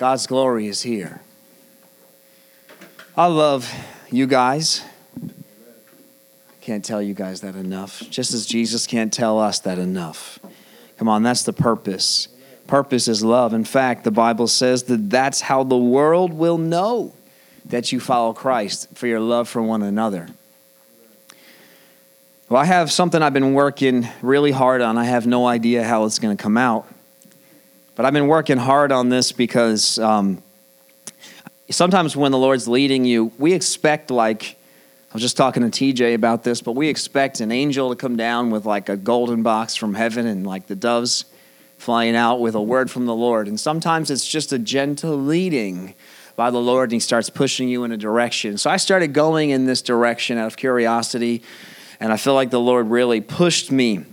God's glory is here. I love you guys. I can't tell you guys that enough. Just as Jesus can't tell us that enough. Come on, that's the purpose. Purpose is love. In fact, the Bible says that that's how the world will know that you follow Christ for your love for one another. Well, I have something I've been working really hard on. I have no idea how it's going to come out. But I've been working hard on this because um, sometimes when the Lord's leading you, we expect, like, I was just talking to TJ about this, but we expect an angel to come down with like a golden box from heaven and like the doves flying out with a word from the Lord. And sometimes it's just a gentle leading by the Lord and He starts pushing you in a direction. So I started going in this direction out of curiosity, and I feel like the Lord really pushed me.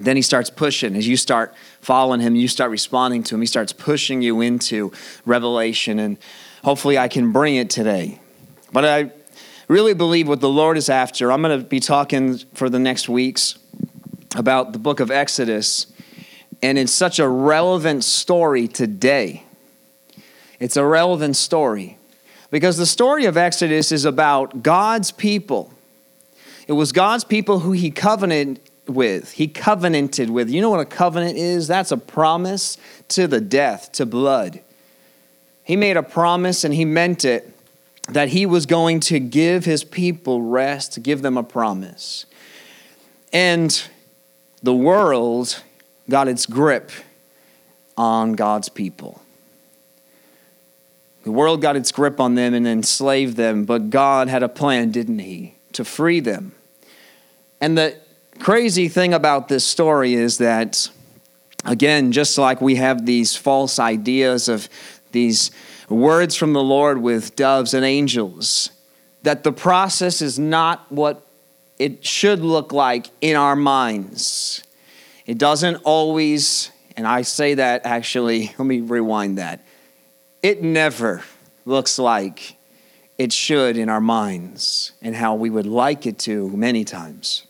Then He starts pushing. As you start following Him, you start responding to Him. He starts pushing you into revelation, and hopefully I can bring it today. But I really believe what the Lord is after. I'm going to be talking for the next weeks about the book of Exodus, and it's such a relevant story today. It's a relevant story because the story of Exodus is about God's people. It was God's people who he covenanted with. He covenanted with. You know what a covenant is? That's a promise to the death, to blood. He made a promise and he meant it that he was going to give his people rest, give them a promise. And the world got its grip on God's people. The world got its grip on them and enslaved them, but God had a plan, didn't He, to free them. And the crazy thing about this story is that, again, just like we have these false ideas of these words from the Lord with doves and angels, that the process is not what it should look like in our minds. It doesn't always, and I say that actually, let me rewind that it never looks like it should in our minds and how we would like it to many times.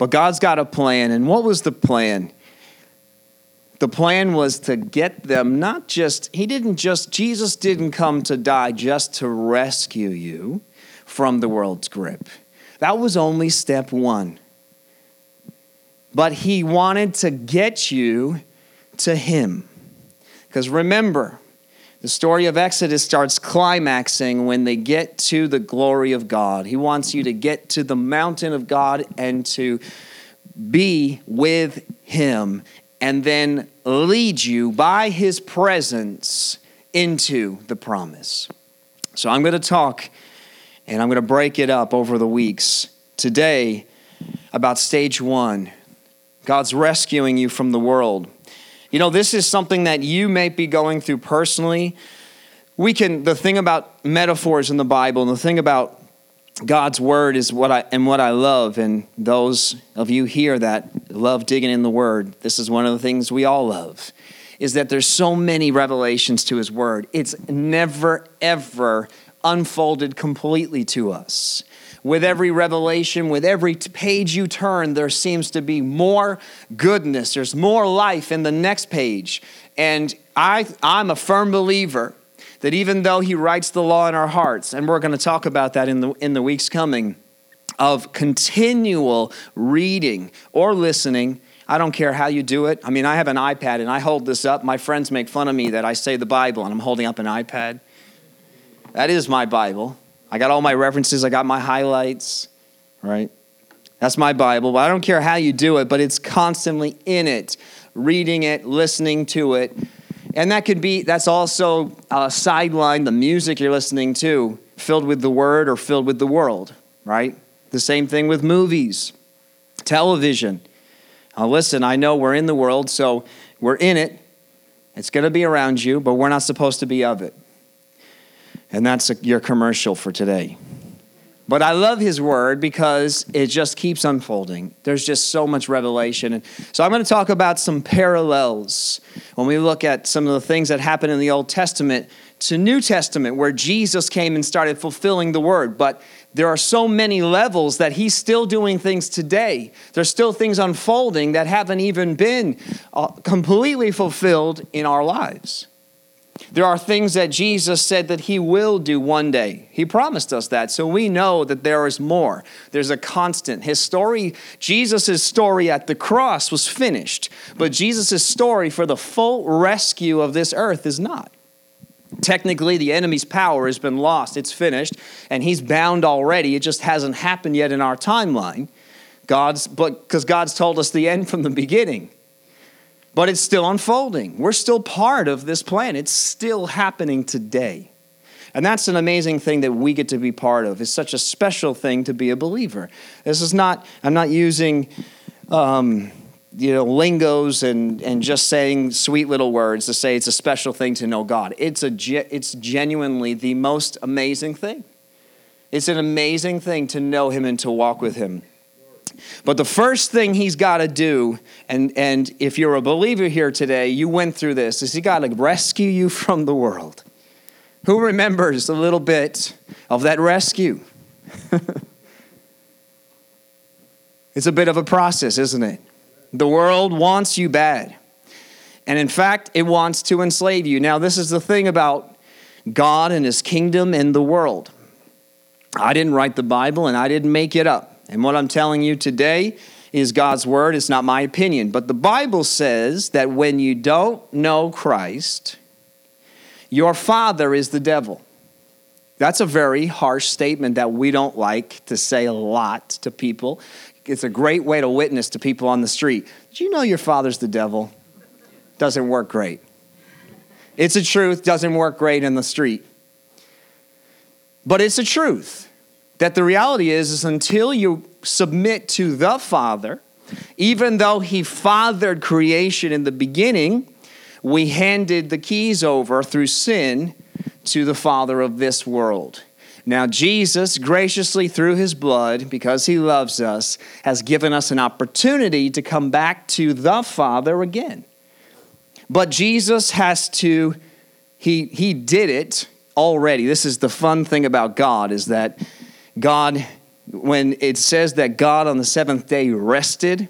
But God's got a plan. And what was the plan? The plan was to get them not just, He didn't just, Jesus didn't come to die just to rescue you from the world's grip. That was only step one. But He wanted to get you to Him. Because remember, the story of Exodus starts climaxing when they get to the glory of God. He wants you to get to the mountain of God and to be with Him and then lead you by His presence into the promise. So I'm going to talk and I'm going to break it up over the weeks. Today, about stage one God's rescuing you from the world. You know, this is something that you may be going through personally. We can, the thing about metaphors in the Bible and the thing about God's word is what I and what I love. And those of you here that love digging in the word, this is one of the things we all love, is that there's so many revelations to his word. It's never, ever unfolded completely to us with every revelation, with every page you turn, there seems to be more goodness. There's more life in the next page. And I, I'm a firm believer that even though He writes the law in our hearts, and we're going to talk about that in the, in the weeks coming, of continual reading or listening. I don't care how you do it. I mean, I have an iPad and I hold this up. My friends make fun of me that I say the Bible and I'm holding up an iPad. That is my Bible. I got all my references, I got my highlights, right? That's my Bible, but I don't care how you do it, but it's constantly in it, reading it, listening to it. And that could be, that's also sideline, the music you're listening to, filled with the word or filled with the world, right? The same thing with movies, television. Now, listen, I know we're in the world, so we're in it. It's going to be around you, but we're not supposed to be of it. And that's a, your commercial for today. But I love his word because it just keeps unfolding. There's just so much revelation. And so I'm going to talk about some parallels when we look at some of the things that happened in the Old Testament to New Testament where Jesus came and started fulfilling the word. But there are so many levels that he's still doing things today. There's still things unfolding that haven't even been uh, completely fulfilled in our lives. There are things that Jesus said that he will do one day. He promised us that. So we know that there is more. There's a constant. His story, Jesus' story at the cross was finished, but Jesus' story for the full rescue of this earth is not. Technically, the enemy's power has been lost. It's finished, and he's bound already. It just hasn't happened yet in our timeline. God's, but because God's told us the end from the beginning but it's still unfolding. We're still part of this plan. It's still happening today. And that's an amazing thing that we get to be part of. It's such a special thing to be a believer. This is not, I'm not using, um, you know, lingos and, and just saying sweet little words to say it's a special thing to know God. It's, a, it's genuinely the most amazing thing. It's an amazing thing to know Him and to walk with Him. But the first thing he's got to do, and, and if you're a believer here today, you went through this, is he got to rescue you from the world. Who remembers a little bit of that rescue? it's a bit of a process, isn't it? The world wants you bad. And in fact, it wants to enslave you. Now, this is the thing about God and his kingdom and the world. I didn't write the Bible and I didn't make it up. And what I'm telling you today is God's word. It's not my opinion. But the Bible says that when you don't know Christ, your father is the devil. That's a very harsh statement that we don't like to say a lot to people. It's a great way to witness to people on the street. Do you know your father's the devil? Doesn't work great. It's a truth, doesn't work great in the street. But it's a truth that the reality is, is until you submit to the Father, even though He fathered creation in the beginning, we handed the keys over through sin to the Father of this world. Now, Jesus, graciously through his blood, because he loves us, has given us an opportunity to come back to the Father again. But Jesus has to, he, he did it already. This is the fun thing about God, is that God, when it says that God on the seventh day rested,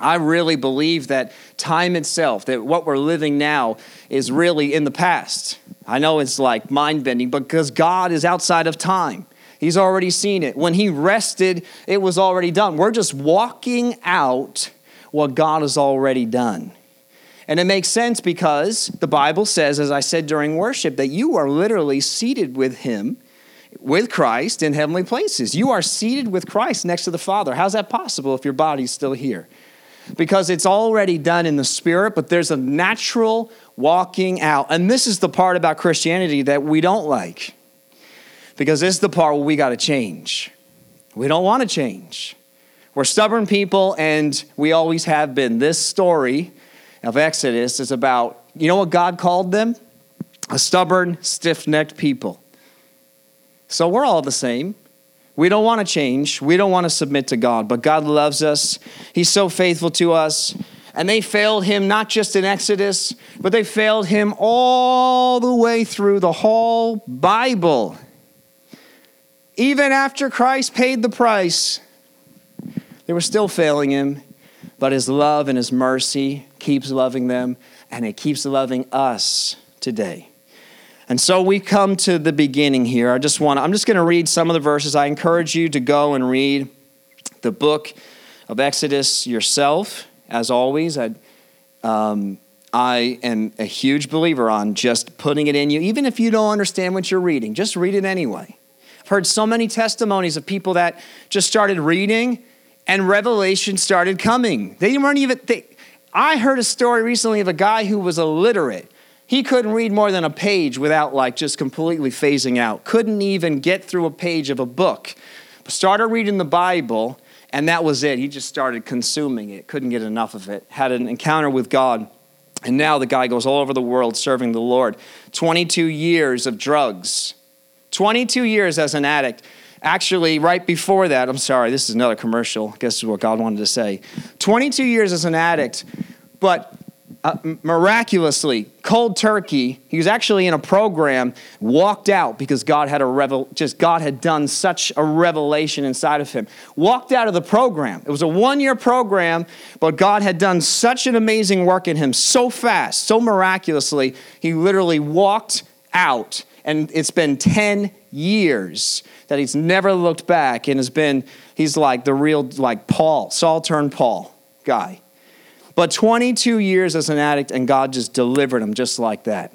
I really believe that time itself, that what we're living now is really in the past. I know it's like mind bending, because God is outside of time. He's already seen it. When He rested, it was already done. We're just walking out what God has already done. And it makes sense because the Bible says, as I said during worship, that you are literally seated with Him with Christ in heavenly places. You are seated with Christ next to the Father. How's that possible if your body's still here? Because it's already done in the spirit, but there's a natural walking out. And this is the part about Christianity that we don't like. Because this is the part where we got to change. We don't want to change. We're stubborn people, and we always have been. This story of Exodus is about, you know what God called them? A stubborn, stiff necked people. So we're all the same. We don't want to change. We don't want to submit to God, but God loves us. He's so faithful to us. And they failed him not just in Exodus, but they failed him all the way through the whole Bible. Even after Christ paid the price, they were still failing him, but his love and his mercy keeps loving them, and it keeps loving us today. And so we come to the beginning here. I just want I'm just going to read some of the verses. I encourage you to go and read the book of Exodus yourself. As always, I, um, I am a huge believer on just putting it in you, even if you don't understand what you're reading. Just read it anyway. I've heard so many testimonies of people that just started reading and revelation started coming. They weren't even. They, I heard a story recently of a guy who was illiterate he couldn't read more than a page without like just completely phasing out. Couldn't even get through a page of a book. Started reading the Bible, and that was it. He just started consuming it, couldn't get enough of it. Had an encounter with God, and now the guy goes all over the world serving the Lord. 22 years of drugs, 22 years as an addict. Actually, right before that, I'm sorry, this is another commercial. I guess is what God wanted to say. 22 years as an addict, but uh, miraculously, cold turkey, he was actually in a program, walked out because God had a revel, just God had done such a revelation inside of him. Walked out of the program. It was a one year program, but God had done such an amazing work in him so fast, so miraculously, he literally walked out. And it's been 10 years that he's never looked back and has been, he's like the real, like Paul, Saul turned Paul guy. But 22 years as an addict, and God just delivered him just like that.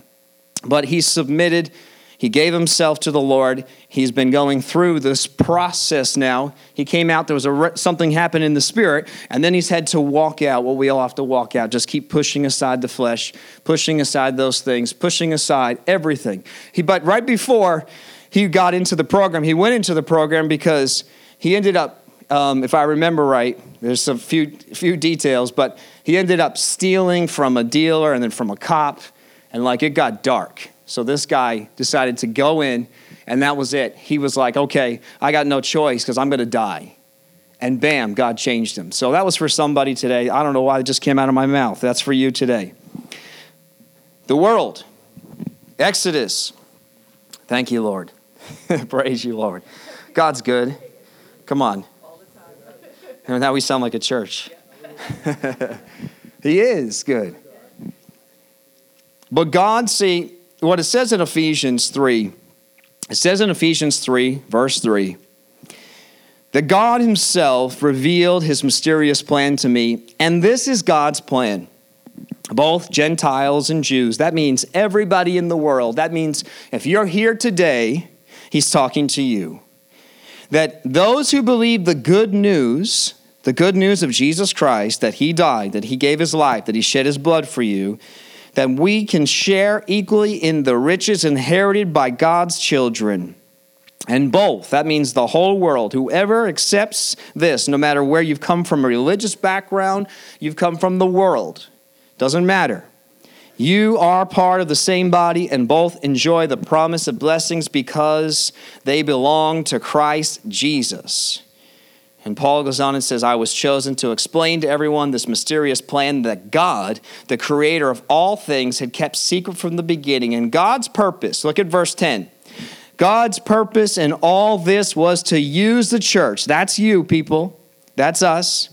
But he submitted, he gave himself to the Lord. He's been going through this process now. He came out, there was a, something happened in the spirit, and then he's had to walk out what we all have to walk out. Just keep pushing aside the flesh, pushing aside those things, pushing aside everything. He, but right before he got into the program, he went into the program because he ended up um, if I remember right, there's a few, few details, but he ended up stealing from a dealer and then from a cop, and like it got dark. So this guy decided to go in, and that was it. He was like, okay, I got no choice because I'm going to die. And bam, God changed him. So that was for somebody today. I don't know why it just came out of my mouth. That's for you today. The world, Exodus. Thank you, Lord. Praise you, Lord. God's good. Come on. And now we sound like a church. he is good. But God, see, what it says in Ephesians 3, it says in Ephesians 3, verse 3, that God Himself revealed His mysterious plan to me, and this is God's plan. Both Gentiles and Jews. That means everybody in the world. That means if you're here today, He's talking to you. That those who believe the good news the good news of Jesus Christ, that He died, that He gave His life, that He shed His blood for you, that we can share equally in the riches inherited by God's children. And both, that means the whole world, whoever accepts this, no matter where you've come from a religious background, you've come from the world, doesn't matter. You are part of the same body and both enjoy the promise of blessings because they belong to Christ Jesus. And Paul goes on and says, I was chosen to explain to everyone this mysterious plan that God, the creator of all things, had kept secret from the beginning. And God's purpose, look at verse 10. God's purpose in all this was to use the church. That's you, people. That's us.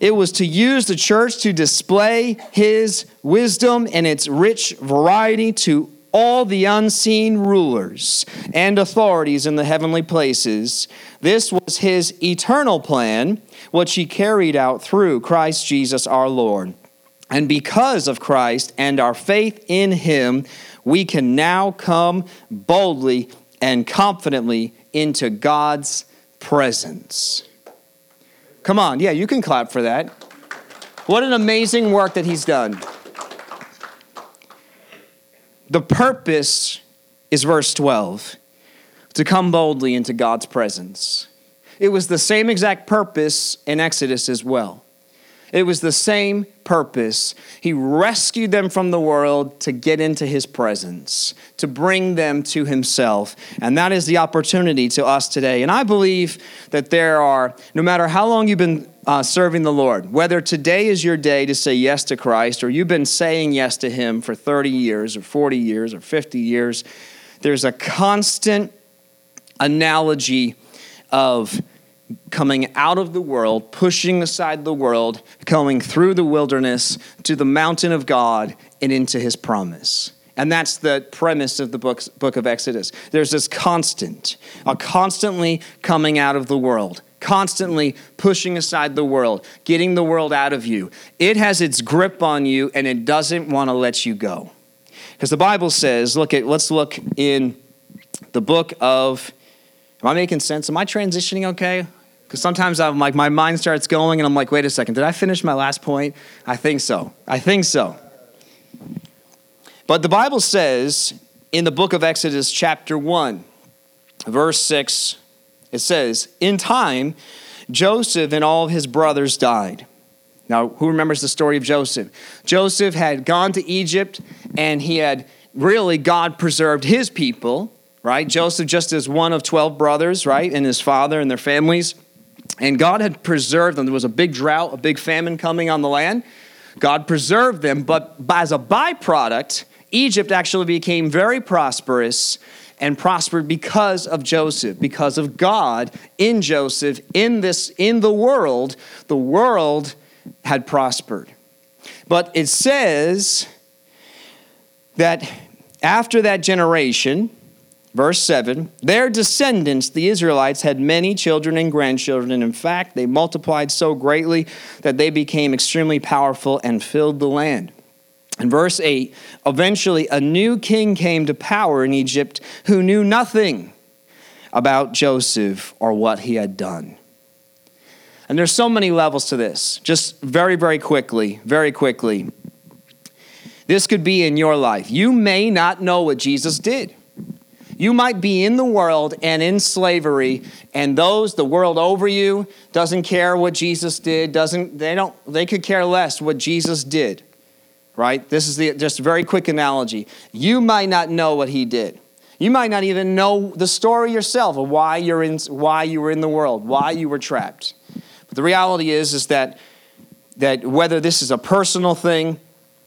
It was to use the church to display his wisdom and its rich variety to all the unseen rulers and authorities in the heavenly places. This was his eternal plan, which he carried out through Christ Jesus our Lord. And because of Christ and our faith in him, we can now come boldly and confidently into God's presence. Come on, yeah, you can clap for that. What an amazing work that he's done. The purpose is verse 12 to come boldly into God's presence. It was the same exact purpose in Exodus as well. It was the same purpose. He rescued them from the world to get into his presence, to bring them to himself. And that is the opportunity to us today. And I believe that there are, no matter how long you've been uh, serving the Lord. Whether today is your day to say yes to Christ, or you've been saying yes to Him for 30 years, or 40 years, or 50 years, there's a constant analogy of coming out of the world, pushing aside the world, going through the wilderness to the mountain of God and into His promise. And that's the premise of the book, book of Exodus. There's this constant, a constantly coming out of the world, constantly pushing aside the world, getting the world out of you. It has its grip on you and it doesn't want to let you go. Because the Bible says, look at let's look in the book of Am I making sense? Am I transitioning okay? Because sometimes I'm like my mind starts going and I'm like, wait a second, did I finish my last point? I think so. I think so. But the Bible says in the book of Exodus, chapter 1, verse 6, it says, In time, Joseph and all of his brothers died. Now, who remembers the story of Joseph? Joseph had gone to Egypt and he had really, God preserved his people, right? Joseph, just as one of 12 brothers, right? And his father and their families. And God had preserved them. There was a big drought, a big famine coming on the land. God preserved them, but as a byproduct, Egypt actually became very prosperous and prospered because of Joseph, because of God in Joseph, in this, in the world, the world had prospered. But it says that after that generation, verse 7, their descendants, the Israelites, had many children and grandchildren. And in fact, they multiplied so greatly that they became extremely powerful and filled the land. In verse 8, eventually a new king came to power in Egypt who knew nothing about Joseph or what he had done. And there's so many levels to this. Just very, very quickly, very quickly. This could be in your life. You may not know what Jesus did. You might be in the world and in slavery, and those the world over you doesn't care what Jesus did, doesn't they don't they could care less what Jesus did. Right? This is the just a very quick analogy. You might not know what he did. You might not even know the story yourself of why you're in why you were in the world, why you were trapped. But the reality is is that that whether this is a personal thing,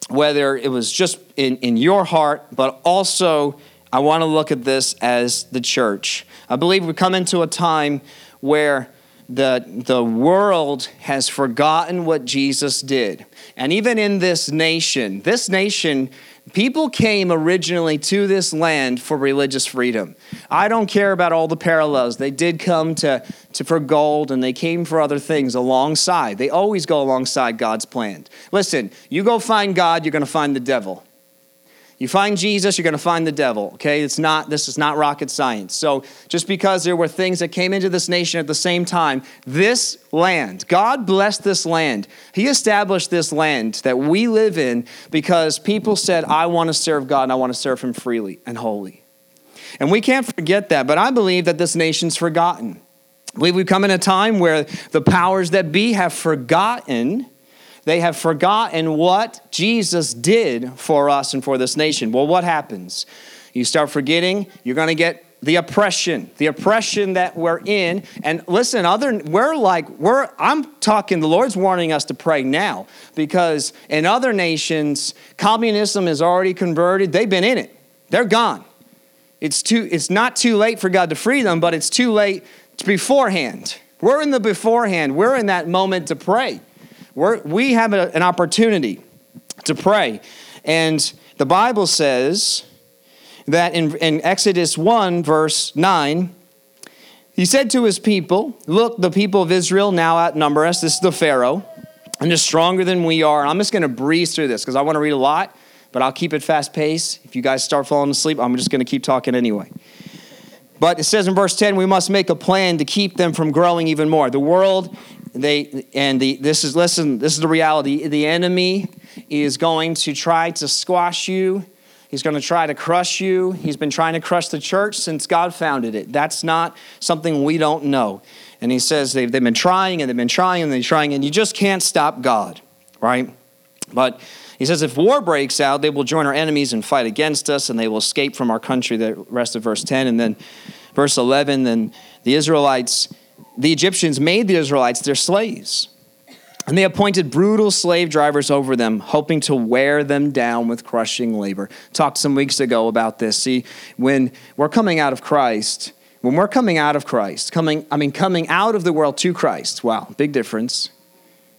whether it was just in, in your heart, but also I want to look at this as the church. I believe we come into a time where the, the world has forgotten what Jesus did. And even in this nation, this nation, people came originally to this land for religious freedom. I don't care about all the parallels. They did come to, to for gold and they came for other things alongside. They always go alongside God's plan. Listen, you go find God, you're going to find the devil. You find Jesus, you're going to find the devil. Okay, it's not. This is not rocket science. So just because there were things that came into this nation at the same time, this land, God blessed this land. He established this land that we live in because people said, "I want to serve God and I want to serve Him freely and wholly." And we can't forget that. But I believe that this nation's forgotten. I believe we've come in a time where the powers that be have forgotten they have forgotten what Jesus did for us and for this nation. Well, what happens? You start forgetting, you're going to get the oppression, the oppression that we're in. And listen, other we're like we're I'm talking the Lord's warning us to pray now because in other nations communism is already converted. They've been in it. They're gone. It's too it's not too late for God to free them, but it's too late beforehand. We're in the beforehand. We're in that moment to pray. We're, we have a, an opportunity to pray. And the Bible says that in, in Exodus 1, verse 9, he said to his people, Look, the people of Israel now outnumber us. This is the Pharaoh, and they're stronger than we are. I'm just going to breeze through this because I want to read a lot, but I'll keep it fast paced. If you guys start falling asleep, I'm just going to keep talking anyway. But it says in verse 10, we must make a plan to keep them from growing even more. The world they and the this is listen this is the reality. The enemy is going to try to squash you. He's going to try to crush you. He's been trying to crush the church since god founded it. That's not something we don't know. And he says they've, they've been trying and they've been trying and they're trying and you just can't stop god right? But he says if war breaks out they will join our enemies and fight against us and they will escape from our country. The rest of verse 10 and then verse 11 then the israelites the Egyptians made the Israelites their slaves. And they appointed brutal slave drivers over them, hoping to wear them down with crushing labor. Talked some weeks ago about this. See, when we're coming out of Christ, when we're coming out of Christ, coming, I mean, coming out of the world to Christ, wow, big difference.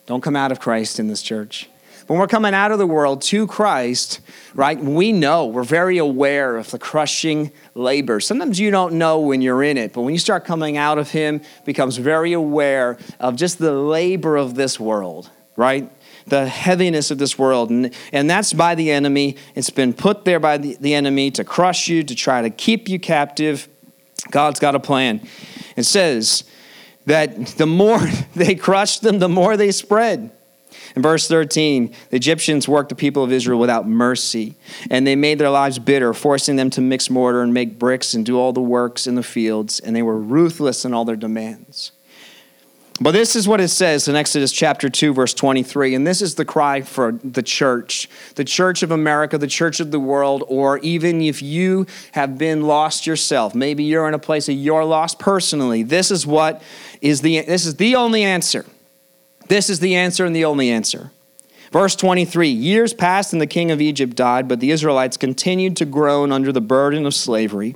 Don't come out of Christ in this church. When we're coming out of the world to Christ, right, we know, we're very aware of the crushing labor. Sometimes you don't know when you're in it, but when you start coming out of Him, becomes very aware of just the labor of this world, right? The heaviness of this world. And, and that's by the enemy. It's been put there by the, the enemy to crush you, to try to keep you captive. God's got a plan. It says that the more they crushed them, the more they spread. In verse 13, the Egyptians worked the people of Israel without mercy, and they made their lives bitter, forcing them to mix mortar and make bricks and do all the works in the fields, and they were ruthless in all their demands. But this is what it says in Exodus chapter 2, verse 23. And this is the cry for the church, the church of America, the church of the world, or even if you have been lost yourself, maybe you're in a place that you're lost personally. This is what is the this is the only answer. This is the answer and the only answer. Verse 23 Years passed and the king of Egypt died, but the Israelites continued to groan under the burden of slavery.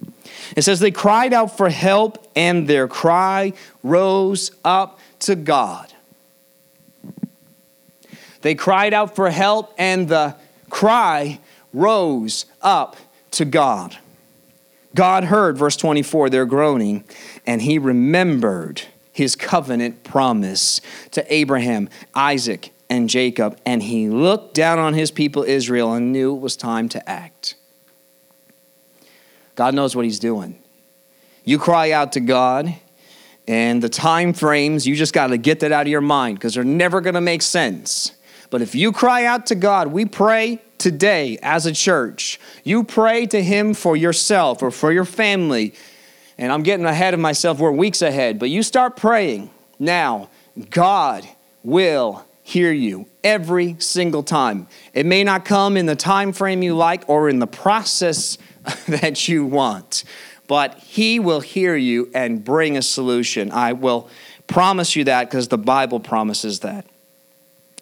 It says, They cried out for help, and their cry rose up to God. They cried out for help, and the cry rose up to God. God heard, verse 24, their groaning, and he remembered his covenant promise to Abraham, Isaac, and Jacob, and he looked down on his people Israel and knew it was time to act. God knows what he's doing. You cry out to God, and the time frames, you just got to get that out of your mind because they're never going to make sense. But if you cry out to God, we pray today as a church. You pray to Him for yourself or for your family. And I'm getting ahead of myself, we're weeks ahead, but you start praying now. God will hear you every single time. It may not come in the time frame you like or in the process that you want, but he will hear you and bring a solution. I will promise you that because the Bible promises that.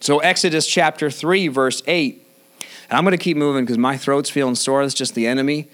So, Exodus chapter 3, verse 8. And I'm going to keep moving because my throat's feeling sore. It's just the enemy.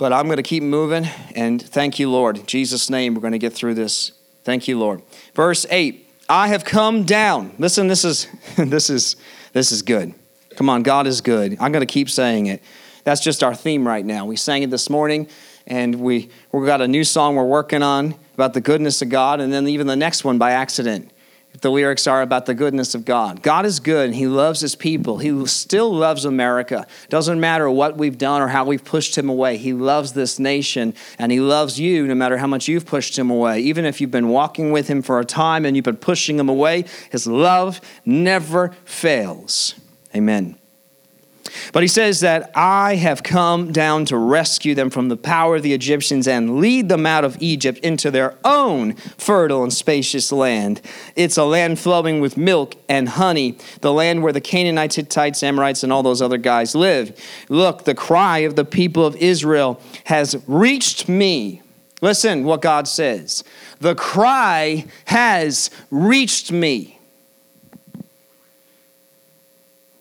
But I'm going to keep moving. And thank you, Lord. In Jesus' name, we're going to get through this. Thank you, Lord. Verse 8 I have come down. Listen, this is this is this is good. Come on, God is good. I'm going to keep saying it. That's just our theme right now. We sang it this morning, and we we got a new song we're working on about the goodness of God, and then even the next one by accident the lyrics are about the goodness of God. God is good and He loves His people. He still loves America. Doesn't matter what we've done or how we've pushed Him away. He loves this nation and He loves you no matter how much you've pushed Him away. Even if you've been walking with Him for a time and you've been pushing Him away, His love never fails. Amen. But he says that I have come down to rescue them from the power of the Egyptians and lead them out of Egypt into their own fertile and spacious land. It's a land flowing with milk and honey, the land where the Canaanites, Hittites, Amorites, and all those other guys live. Look, the cry of the people of Israel has reached me. Listen what God says. The cry has reached me.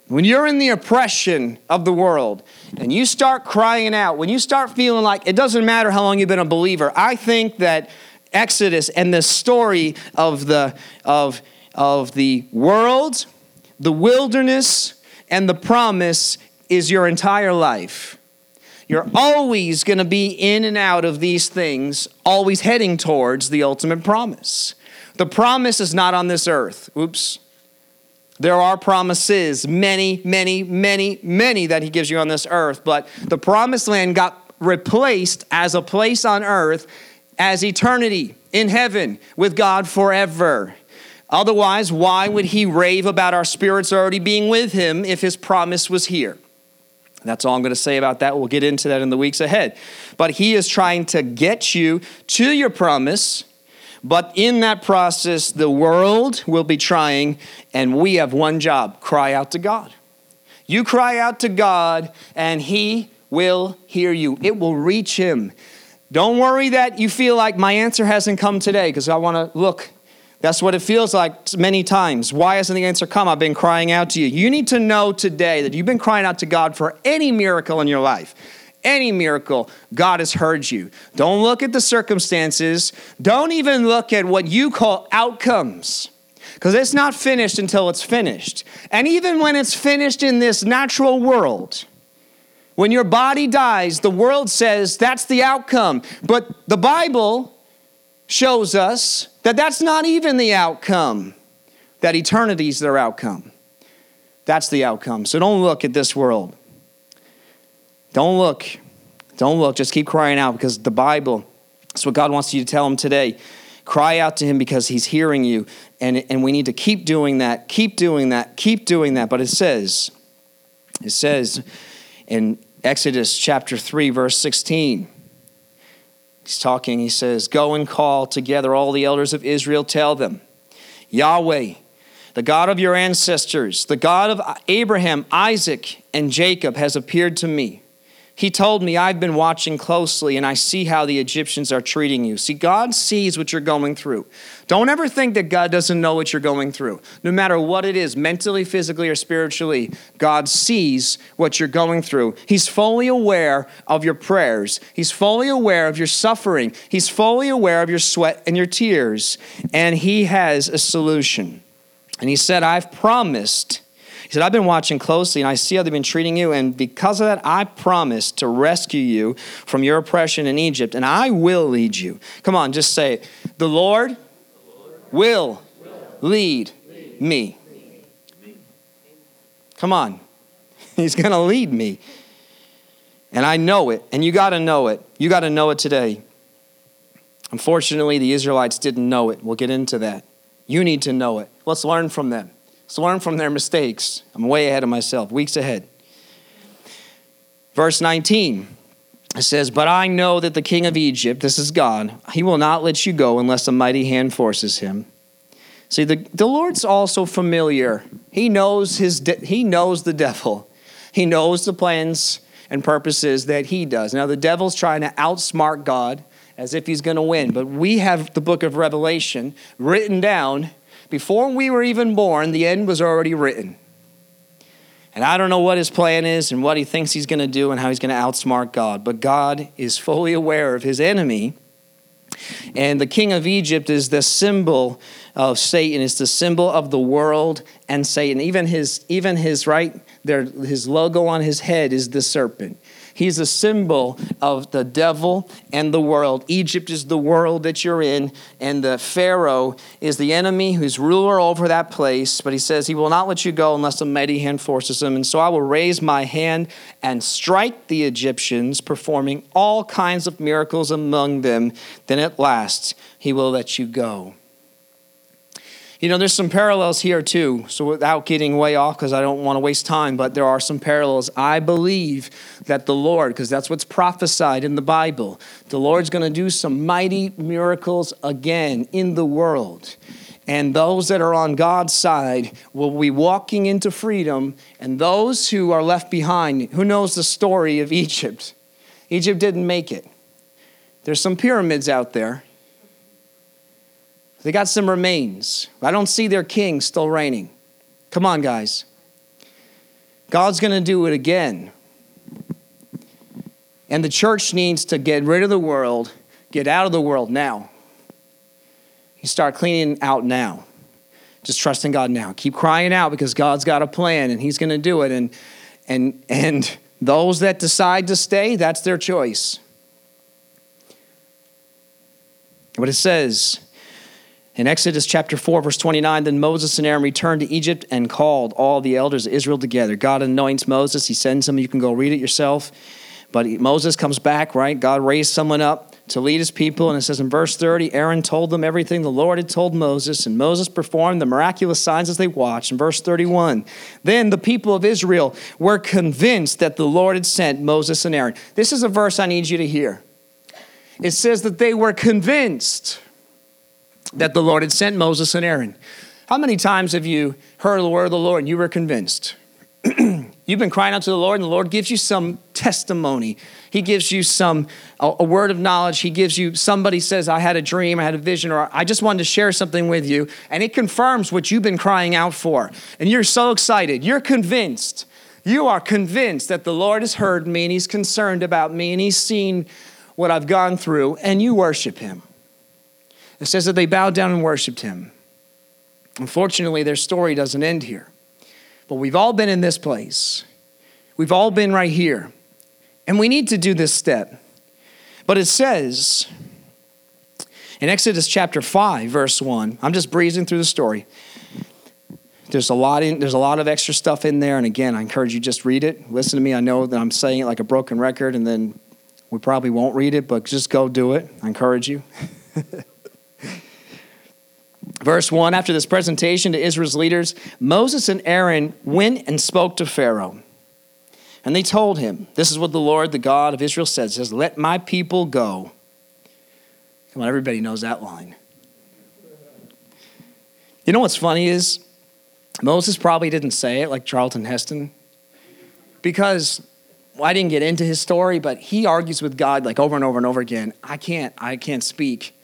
When you're in the oppression of the world and you start crying out, when you start feeling like it doesn't matter how long you've been a believer, I think that Exodus and the story of the, of, of the world, the wilderness, and the promise is your entire life. You're always going to be in and out of these things, always heading towards the ultimate promise. The promise is not on this earth. Oops. There are promises, many, many, many, many that he gives you on this earth, but the promised land got replaced as a place on earth as eternity in heaven with God forever. Otherwise, why would he rave about our spirits already being with him if his promise was here? That's all I'm going to say about that. We'll get into that in the weeks ahead. But he is trying to get you to your promise but in that process, the world will be trying, and we have one job cry out to God. You cry out to God, and He will hear you, it will reach Him. Don't worry that you feel like my answer hasn't come today because I want to look. That's what it feels like many times. Why hasn't the answer come? I've been crying out to you. You need to know today that you've been crying out to God for any miracle in your life any miracle, God has heard you. Don't look at the circumstances. Don't even look at what you call outcomes because it's not finished until it's finished. And even when it's finished in this natural world, when your body dies, the world says that's the outcome. But the Bible shows us that that's not even the outcome, that eternity is their outcome. That's the outcome. So don't look at this world. Don't look. Don't look. Just keep crying out because the Bible, that's what God wants you to tell him today. Cry out to him because he's hearing you. And, and we need to keep doing that, keep doing that, keep doing that. But it says, it says in Exodus chapter 3, verse 16, he's talking, he says, Go and call together all the elders of Israel, tell them, Yahweh, the God of your ancestors, the God of Abraham, Isaac, and Jacob, has appeared to me. He told me, I've been watching closely and I see how the Egyptians are treating you. See, God sees what you're going through. Don't ever think that God doesn't know what you're going through. No matter what it is, mentally, physically, or spiritually, God sees what you're going through. He's fully aware of your prayers, He's fully aware of your suffering, He's fully aware of your sweat and your tears, and He has a solution. And He said, I've promised he said, I've been watching closely and I see how they've been treating you. And because of that, I promise to rescue you from your oppression in Egypt and I will lead you. Come on, just say it. The Lord, will, lead, me. Come on. He's going to lead me. And I know it. And you got to know it. You got to know it today. Unfortunately, the Israelites didn't know it. We'll get into that. You need to know it. Let's learn from them. Let's learn from their mistakes. I'm way ahead of myself, weeks ahead. Verse 19 it says, But I know that the king of Egypt, this is God, he will not let you go unless a mighty hand forces him. See, the, the Lord's also familiar. He knows, his de- he knows the devil, he knows the plans and purposes that he does. Now, the devil's trying to outsmart God as if he's going to win, but we have the book of Revelation written down before we were even born, the end was already written. And I don't know what his plan is and what he thinks he's going to do and how he's going to outsmart God, but God is fully aware of his enemy. And the king of Egypt is the symbol of Satan, it's the symbol of the world and Satan. Even his, even his right there, his logo on his head is the serpent. He's a symbol of the devil and the world. Egypt is the world that you're in, and the Pharaoh is the enemy who's ruler over that place. But he says, He will not let you go unless a mighty hand forces him. And so I will raise my hand and strike the Egyptians, performing all kinds of miracles among them. Then at last he will let you go. You know, there's some parallels here too. So without getting way off, because I don't want to waste time, but there are some parallels. I believe that the Lord, because that's what's prophesied in the Bible, the Lord's going to do some mighty miracles again in the world. And those that are on God's side will be walking into freedom. And those who are left behind, who knows the story of Egypt? Egypt didn't make it. There's some pyramids out there. They got some remains. I don't see their king still reigning. Come on, guys. God's going to do it again. And the church needs to get rid of the world, get out of the world now. You start cleaning out now. Just trusting God now. Keep crying out because God's got a plan and He's going to do it. And, and, and those that decide to stay, that's their choice. What it says, in Exodus chapter 4, verse 29, then Moses and Aaron returned to Egypt and called all the elders of Israel together. God anoints Moses. He sends him. You can go read it yourself. But Moses comes back, right? God raised someone up to lead his people. And it says in verse 30, Aaron told them everything the Lord had told Moses, and Moses performed the miraculous signs as they watched. In verse 31, then the people of Israel were convinced that the Lord had sent Moses and Aaron. This is a verse I need you to hear. It says that they were convinced that the Lord had sent Moses and Aaron. How many times have you heard the word of the Lord and you were convinced? You've been crying out to the Lord, and the Lord gives you some testimony. He gives you some a, a, word of knowledge. He gives you somebody says, "I had a dream, I had a vision, or I just wanted to share something with you," and it confirms what you've been crying out for. And you're so excited. You're convinced. You are convinced that the Lord has heard me and He's concerned about me and He's seen what I've gone through, and you worship Him. It says that they bowed down and worshiped him. Unfortunately, their story doesn't end here. But we've all been in this place. We've all been right here. And we need to do this step. But it says in Exodus chapter 5, verse 1, I'm just breezing through the story. There's a lot in, there's a lot of extra stuff in there. And again, I encourage you just read it. Listen to me. I know that I'm saying it like a broken record, and then we probably won't read it, but just go do it. I encourage you. Verse 1 After this presentation to Israel's leaders, Moses and Aaron went and spoke to Pharaoh. And they told him, This is what the Lord, the God of Israel, says, says, Let my people go. Come on, everybody knows that line. You know what's funny is Moses probably didn't say it like Charlton Heston because I didn't get into his story, but he argues with God like over and over and over again. I can't, I can't speak.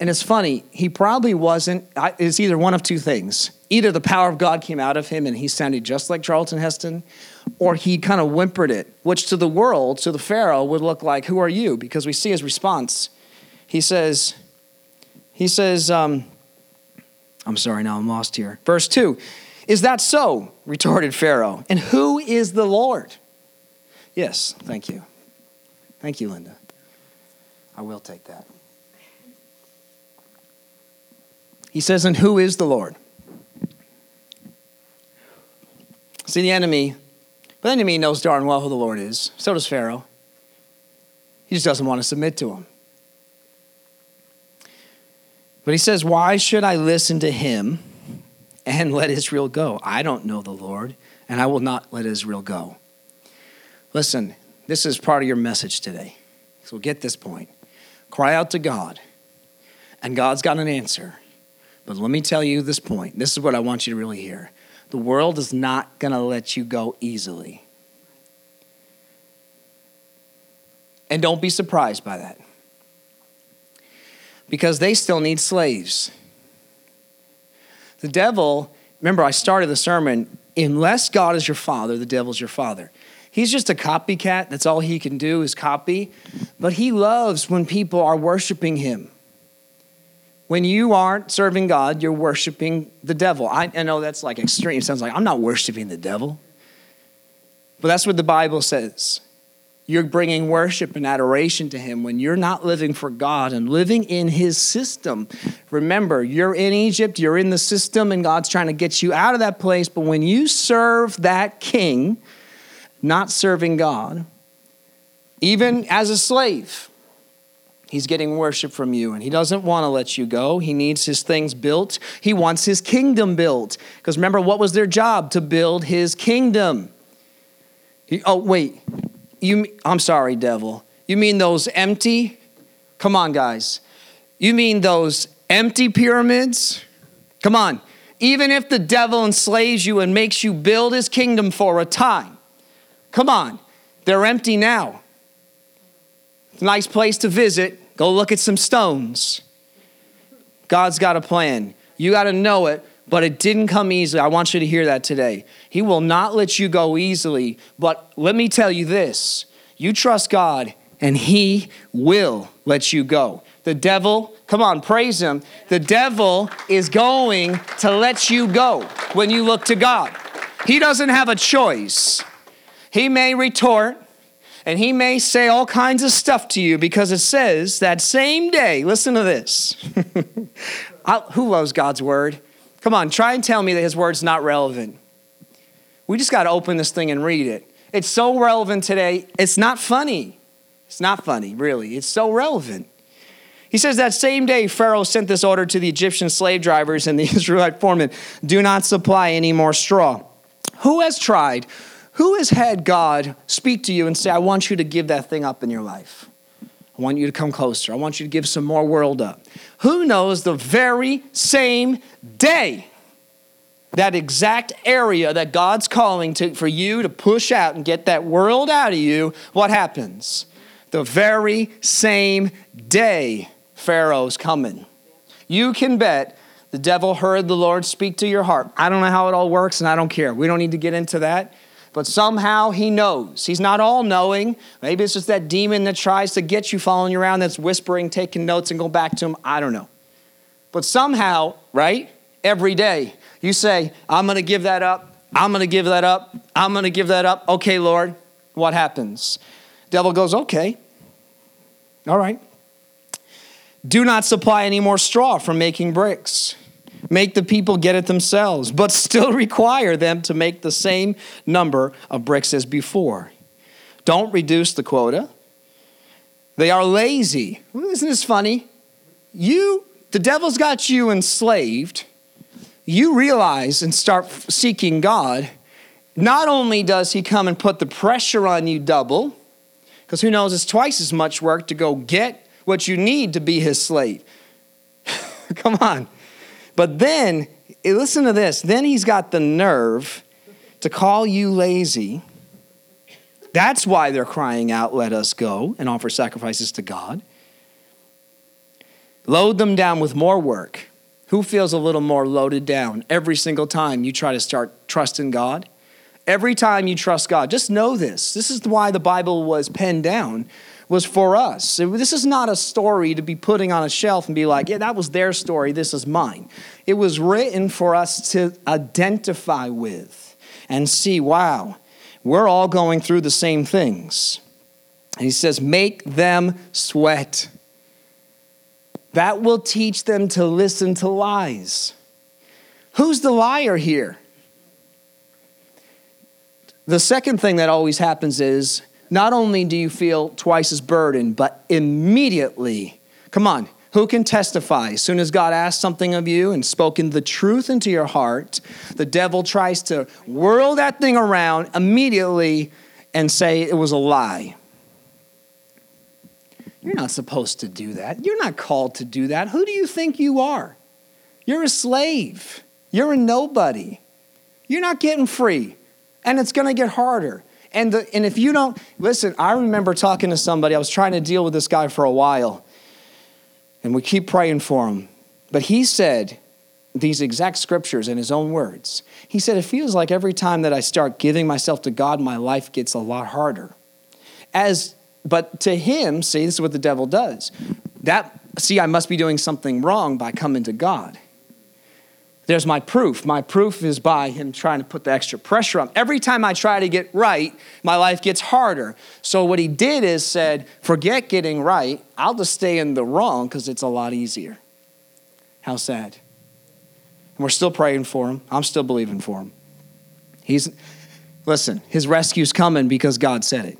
And it's funny, he probably wasn't, it's either one of two things. Either the power of God came out of him and he sounded just like Charlton Heston, or he kind of whimpered it, which to the world, to the Pharaoh, would look like, Who are you? Because we see his response. He says, He says, um, I'm sorry, now I'm lost here. Verse 2 Is that so? retorted Pharaoh. And who is the Lord? Yes, thank you. Thank you, Linda. I will take that. He says, And who is the Lord? See, the enemy, the enemy knows darn well who the Lord is. So does Pharaoh. He just doesn't want to submit to him. But he says, Why should I listen to him and let Israel go? I don't know the Lord, and I will not let Israel go. Listen, this is part of your message today. So get this point. Cry out to God, and God's got an answer. But let me tell you this point. This is what I want you to really hear. The world is not going to let you go easily. And don't be surprised by that because they still need slaves. The devil, remember, I started the sermon unless God is your father, the devil's your father. He's just a copycat. That's all he can do is copy. But he loves when people are worshiping him. When you aren't serving God, you're worshiping the devil. I, I know that's like extreme. It sounds like I'm not worshiping the devil. But that's what the Bible says. You're bringing worship and adoration to Him when you're not living for God and living in His system. Remember, you're in Egypt, you're in the system, and God's trying to get you out of that place. But when you serve that king, not serving God, even as a slave, He's getting worship from you, and he doesn't want to let you go. He needs his things built. He wants his kingdom built. Because remember, what was their job? To build his kingdom. He, oh, wait. You, I'm sorry, devil. You mean those empty? Come on, guys. You mean those empty pyramids? Come on. Even if the devil enslaves you and makes you build his kingdom for a time, come on. They're empty now. Nice place to visit. Go look at some stones. God's got a plan. You got to know it but it didn't come easily. I want you to hear that today. He will not let you go easily, but let me tell you this you trust God, and He will let you go. The devil, come on, praise Him. The devil is going to let you go when you look to God. He doesn't have a choice. He may retort, and he may say all kinds of stuff to you because it says that same day, listen to this. who loves God's word? Come on, try and tell me that his word's not relevant. We just got to open this thing and read it. It's so relevant today. It's not funny. It's not funny, really. It's so relevant. He says that same day, Pharaoh sent this order to the Egyptian slave drivers and the Israelite foremen do not supply any more straw. Who has tried? Who has had God speak to you and say, I want you to give that thing up in your life? I want you to come closer. I want you to give some more world up. Who knows the very same day, that exact area that God's calling to, for you to push out and get that world out of you, what happens? The very same day, Pharaoh's coming. You can bet the devil heard the Lord speak to your heart. I don't know how it all works, and I don't care. We don't need to get into that but somehow he knows. He's not all knowing. Maybe it's just that demon that tries to get you following you around that's whispering, taking notes, and going back to him. I don't know. But somehow, right? Every day, you say, I'm going to give that up. I'm going to give that up. I'm going to give that up. Okay, Lord. What happens? Devil goes, Okay. All right. Do not supply any more straw for making bricks make the people get it themselves, but still require them to make the same number of bricks as before. Don't reduce the quota. They are lazy. Isn't this funny? You, the devil's got you enslaved. You realize and start seeking God. Not only does he come and put the pressure on you double, because who knows, it's twice as much work to go get what you need to be his slave. Come on. But then, eh, listen to this. Then he's got the nerve to call you lazy That's why they're crying out, Let us go and offer sacrifices to God. Load them down with more work. Who feels a little more loaded down every single time you try to start trusting God? Every time you trust God, just know this. This is why the Bible was penned down, was for us. This is not a story to be putting on a shelf and be like, yeah, that was their story, this is mine. It was written for us to identify with and see, wow, we're all going through the same things. And he says, make them sweat. That will teach them to listen to lies. Who's the liar here? The second thing that always happens is not only do you feel twice as burdened, but immediately, come on, who can testify? As soon as God asks something of you and spoken the truth into your heart, the devil tries to whirl that thing around immediately and say it was a lie. You're not supposed to do that. You're not called to do that. Who do you think you are? You're a slave. You're a nobody. You're not getting free. And it's going to get harder. And, the, and if you don't, listen, I remember talking to somebody, I was trying to deal with this guy for a while, and we keep praying for him. But he said these exact scriptures in his own words. He said, It feels like every time that I start giving myself to God, my life gets a lot harder. As but to him, see, this is what the devil does. That see, I must be doing something wrong by coming to God. There's my proof. My proof is by him trying to put the extra pressure on. Every time I try to get right, my life gets harder. So what he did is said, forget getting right. I'll just stay in the wrong because it's a lot easier. How sad. And we're still praying for him. I'm still believing for him. He's listen, his rescue's coming because God said it.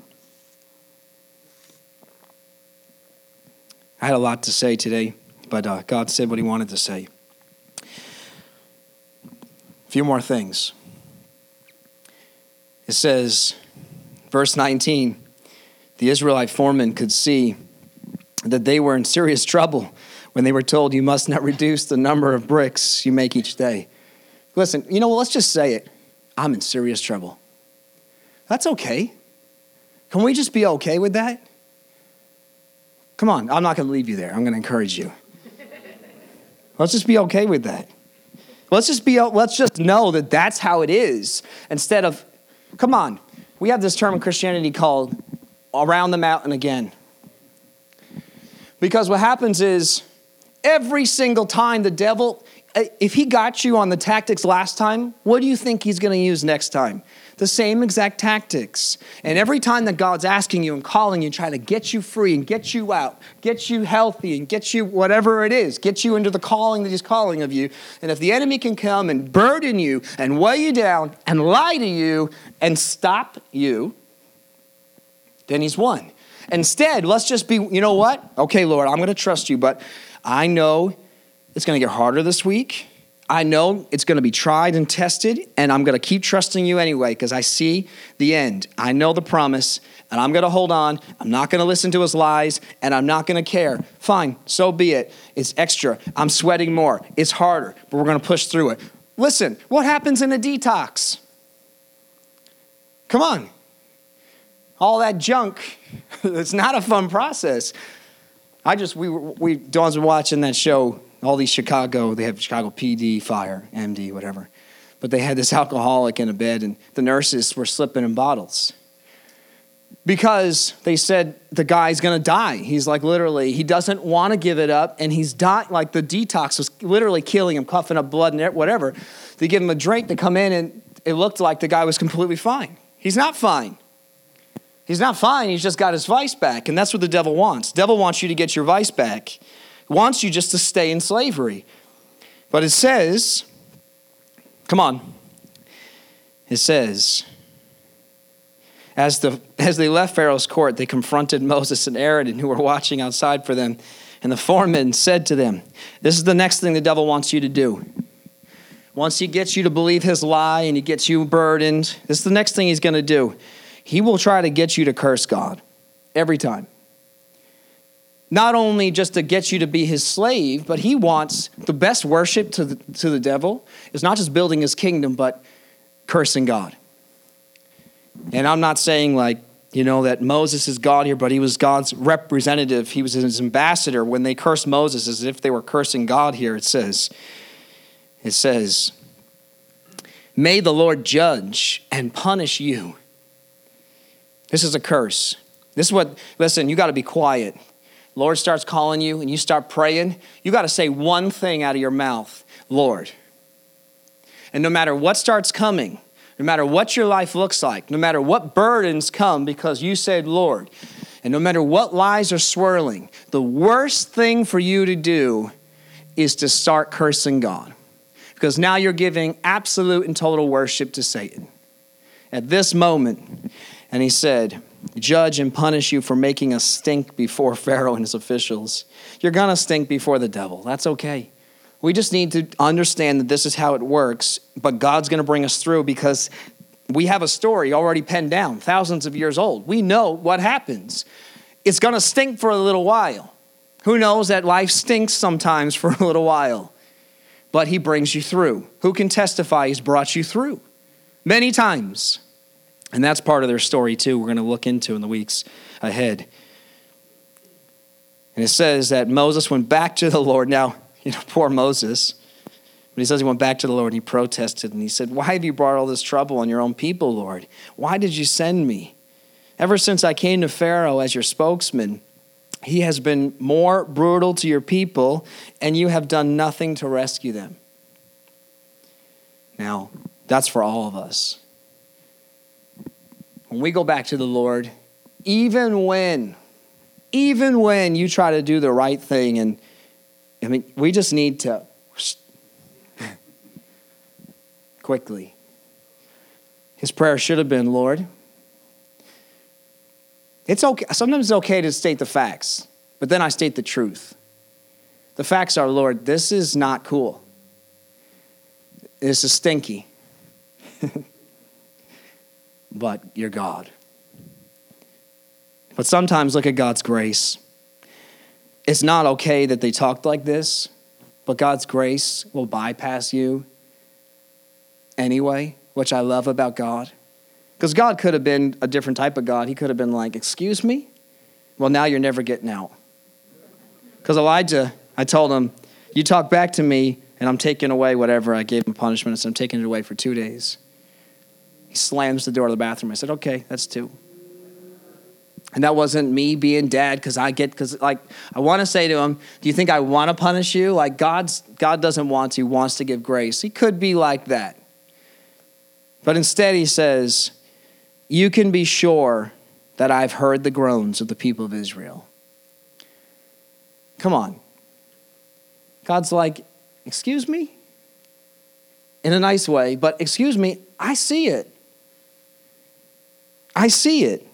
I had a lot to say today, but uh, God said what He wanted to say. A few more things. It says, verse 19, the Israelite foreman could see that they were in serious trouble when they were told, You must not reduce the number of bricks you make each day. Listen, you know what? Let's just say it. I'm in serious trouble. That's okay. Can we just be okay with that? Come on, I'm not going to leave you there. I'm going to encourage you. Let's just be okay with that. Let's just be let's just know that that's how it is instead of come on. We have this term in Christianity called around the mountain again. Because what happens is every single time the devil if he got you on the tactics last time, what do you think he's going to use next time? The same exact tactics. And every time that God's asking you and calling you, trying to get you free and get you out, get you healthy and get you whatever it is, get you into the calling that He's calling of you. And if the enemy can come and burden you and weigh you down and lie to you and stop you, then He's won. Instead, let's just be, you know what? Okay, Lord, I'm going to trust you, but I know it's going to get harder this week. I know it's going to be tried and tested, and I'm going to keep trusting you anyway because I see the end. I know the promise, and I'm going to hold on. I'm not going to listen to his lies, and I'm not going to care. Fine, so be it. It's extra. I'm sweating more. It's harder, but we're going to push through it. Listen, what happens in a detox? Come on. All that junk, it's not a fun process. I just, we, we, Dawn's been watching that show all these Chicago, they have Chicago PD, fire, MD, whatever. But they had this alcoholic in a bed, and the nurses were slipping in bottles. Because they said the guy's gonna die. He's like literally, he doesn't wanna give it up, and he's dying. Like the detox was literally killing him, coughing up blood and whatever. They give him a drink to come in, and it looked like the guy was completely fine. He's not fine. He's not fine, he's just got his vice back, and that's what the devil wants. The devil wants you to get your vice back wants you just to stay in slavery. But it says, come on, it says, as, the, as they left Pharaoh's court, they confronted Moses and Aaron, who were watching outside for them. And the foreman said to them, This is the next thing the devil wants you to do. Once he gets you to believe his lie and he gets you burdened, this is the next thing he's going to do. He will try to get you to curse God every time not only just to get you to be his slave, but he wants the best worship to the, to the devil is not just building his kingdom, but cursing God. And I'm not saying like you know, that Moses is God here, but he was God's representative. He was his ambassador. When they cursed Moses as if they were cursing God here, it says, it says, May the Lord judge and punish you. This is a curse. This is what, listen, you got to be quiet. Lord starts calling you and you start praying. You got to say one thing out of your mouth Lord. And no matter what starts coming, no matter what your life looks like, no matter what burdens come because you said, Lord, and no matter what lies are swirling, the worst thing for you to do is to start cursing God. Because now you're giving absolute and total worship to Satan. At this moment, and he said, Judge and punish you for making a stink before Pharaoh and his officials. You're going to stink before the devil. That's okay. We just need to understand that this is how it works, but God's going to bring us through because we have a story already penned down, thousands of years old. We know what happens. It's going to stink for a little while. Who knows that life stinks sometimes for a little while, but He brings you through. Who can testify He's brought you through? Many times. And that's part of their story, too, we're going to look into in the weeks ahead. And it says that Moses went back to the Lord. Now, you know, poor Moses. But he says he went back to the Lord and he protested and he said, Why have you brought all this trouble on your own people, Lord? Why did you send me? Ever since I came to Pharaoh as your spokesman, he has been more brutal to your people, and you have done nothing to rescue them. Now, that's for all of us. When we go back to the Lord, even when, even when you try to do the right thing and I mean, we just need to quickly. His prayer should have been, Lord, it's okay. Sometimes it's okay to state the facts, but then I state the truth. The facts are, Lord, this is not cool. This is stinky. but you're God. But sometimes look at God's grace it's not okay that they talked like this, but God's grace will bypass you anyway, which I love about God. Because God could have been a different type of God. He could have been like, Excuse me? Well, now you're never getting out. Because Elijah, I told him, You talk back to me, and I'm taking away whatever I gave him punishment, and so I'm taking it away for two days. He slams the door of the bathroom. I said, Okay, that's two. And that wasn't me being dad because I get because like I want to say to him, "Do you think I want to punish you?" Like God's God doesn't want to; wants to give grace. He could be like that, but instead He says, "You can be sure that I've heard the groans of the people of Israel." Come on, God's like, "Excuse me," in a nice way, but excuse me, I see it. I see it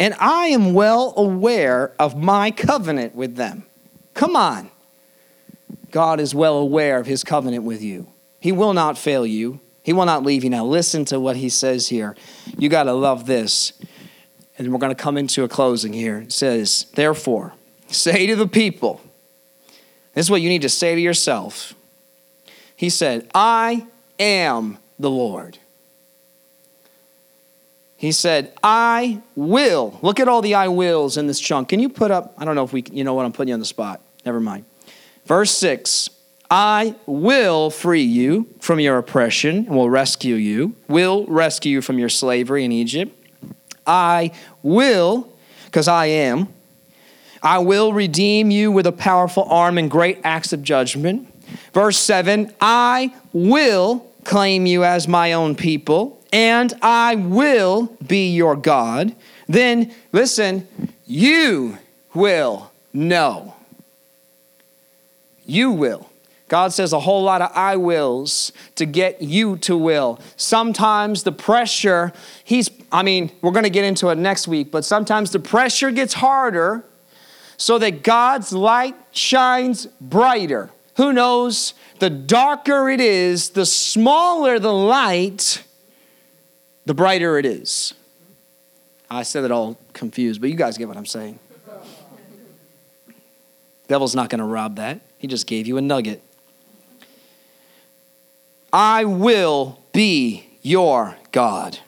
and I am well aware of my covenant with them. Come on. God is well aware of his covenant with you. He will not fail you, he will not leave you. Now, listen to what he says here. You got to love this. And we're going to come into a closing here. It says, Therefore, say to the people, this is what you need to say to yourself. He said, I am the Lord. He said, I will. Look at all the I wills in this chunk. Can you put up, I don't know if we, you know what, I'm putting you on the spot. Never mind. Verse 6 I will free you from your oppression and will rescue you, will rescue you from your slavery in Egypt. I will, because I am, I will redeem you with a powerful arm and great acts of judgment. Verse 7 I will claim you as my own people and I will be your God, then listen, you will know. You will. God says a whole lot of I wills to get you to will. Sometimes the pressure, he's, I mean, we're going to get into it next week, but sometimes the pressure gets harder so that God's light shines brighter. Who knows? The darker it is, the smaller the light, the brighter it is. I said it all confused, but you guys get what I'm saying. Devil's not going to rob that. He just gave you a nugget. I will be your God.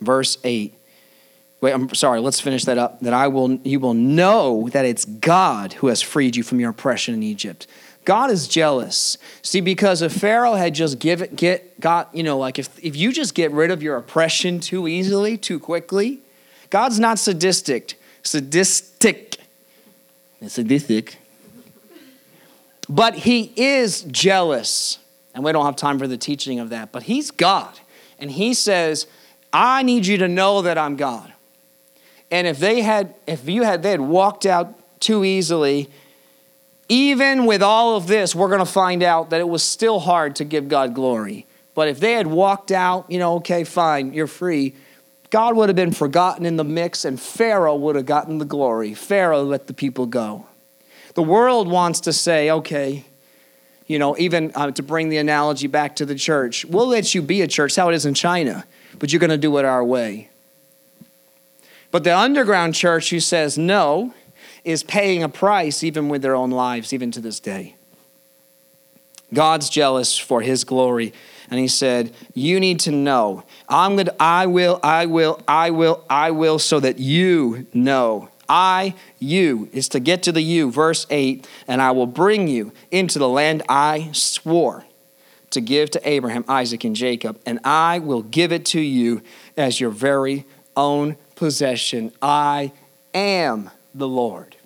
Verse 8 Wait, I'm sorry, let's finish that up. That I will you will know that it's God who has freed you from your oppression in Egypt. God is jealous. See, because if Pharaoh had just give get got, you know, like if, if you just get rid of your oppression too easily, too quickly, God's not sadistic. Sadistic. Sadistic. But he is jealous. And we don't have time for the teaching of that. But he's God. And he says, I need you to know that I'm God. And if they had, if you had, they had walked out too easily, even with all of this, we're going to find out that it was still hard to give God glory. But if they had walked out, you know, okay, fine, you're free, God would have been forgotten in the mix and Pharaoh would have gotten the glory. Pharaoh let the people go. The world wants to say, okay, you know, even uh, to bring the analogy back to the church, we'll let you be a church, how it is in China, but you're going to do it our way. But the underground church who says no, is paying a price even with their own lives, even to this day. God's jealous for his glory. And he said, You need to know. I'm going to, I will, I will, I will, I will, so that you know. I, you, is to get to the you, verse 8, and I will bring you into the land I swore to give to Abraham, Isaac, and Jacob, and I will give it to you as your very own possession. I am the Lord.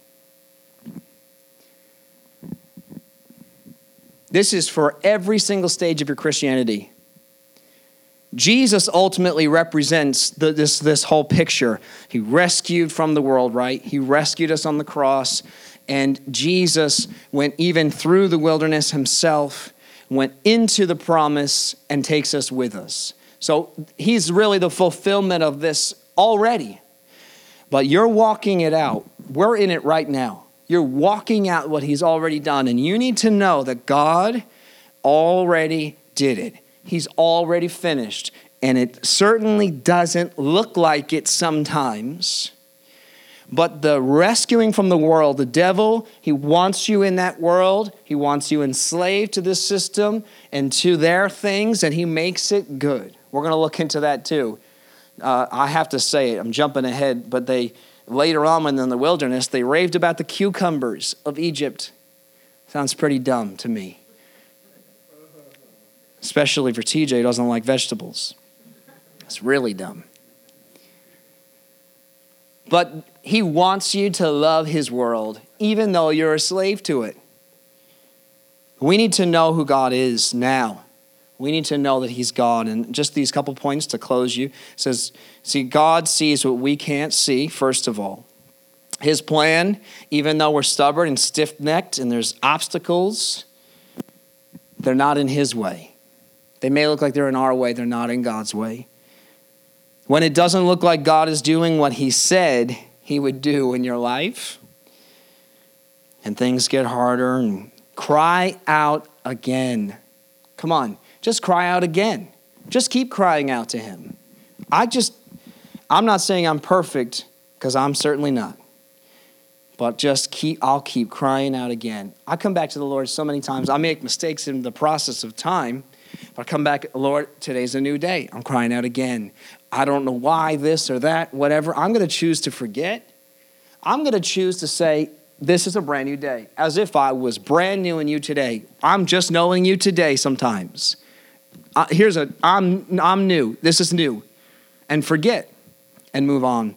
This is for every single stage of your Christianity. Jesus ultimately represents the, this, this whole picture. He rescued from the world, right? He rescued us on the cross. And Jesus went even through the wilderness himself, went into the promise, and takes us with us. So he's really the fulfillment of this already. But you're walking it out. We're in it right now. You're walking out what He's already done. And you need to know that God already did it, He's already finished. And it certainly doesn't look like it sometimes. But the rescuing from the world, the devil, he wants you in that world. He wants you enslaved to this system and to their things, and he makes it good. We're going to look into that too. Uh, I have to say it, I'm jumping ahead, but they later on when in the wilderness, they raved about the cucumbers of Egypt. Sounds pretty dumb to me. Especially for TJ, who doesn't like vegetables. It's really dumb. But he wants you to love his world, even though you're a slave to it. We need to know who God is now. We need to know that He's God. And just these couple points to close you says, see, God sees what we can't see, first of all. His plan, even though we're stubborn and stiff necked and there's obstacles, they're not in His way. They may look like they're in our way, they're not in God's way. When it doesn't look like God is doing what He said He would do in your life, and things get harder, and cry out again. Come on just cry out again. Just keep crying out to Him. I just, I'm not saying I'm perfect, because I'm certainly not. But just keep, I'll keep crying out again. I come back to the Lord so many times. I make mistakes in the process of time, but I come back, Lord, today's a new day. I'm crying out again. I don't know why, this or that, whatever. I'm going to choose to forget. I'm going to choose to say, this is a brand new day, as if I was brand new in you today. I'm just knowing you today sometimes uh, here's a I'm I'm new. This is new, and forget and move on.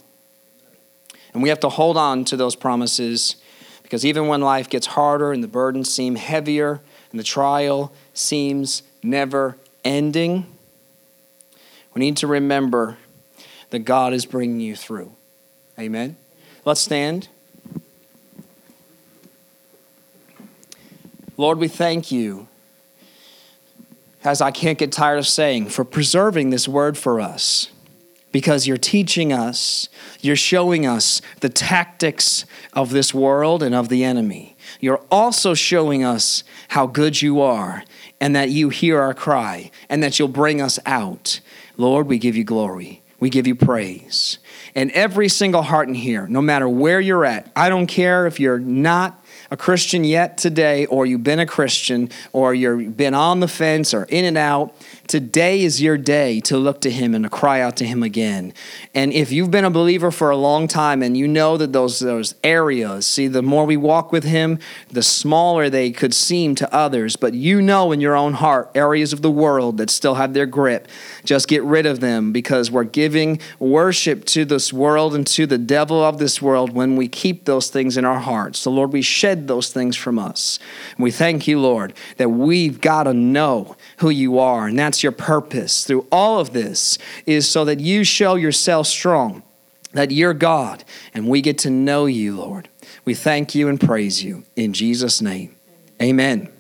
And we have to hold on to those promises because even when life gets harder and the burdens seem heavier and the trial seems never ending, we need to remember that God is bringing you through. Amen. Let's stand. Lord, we thank you as I can't get tired of saying, for preserving this word for us. Because you're teaching us, you're showing us the tactics of this world and of the enemy. You're also showing us how good you are and that you hear our cry and that you'll bring us out. Lord, we give you glory. We give you praise. And every single heart in here, no matter where you're at, I don't care if you're not a Christian yet today, or you've been a Christian, or you've been on the fence or in and out, today is your day to look to Him and to cry out to Him again. And if you've been a believer for a long time and you know that those, those areas, see, the more we walk with Him, the smaller they could seem to others, but you know in your own heart areas of the world that still have their grip, just get rid of them because we're giving worship to this world and to the devil of this world when we keep those things in our hearts. So, Lord, we shed those things from us. And we thank you, Lord, that we've got to know who you are. And that's your purpose through all of this is so that you show yourself strong, that you're God, and we get to know you, Lord. We thank you and praise you in Jesus' name. Amen.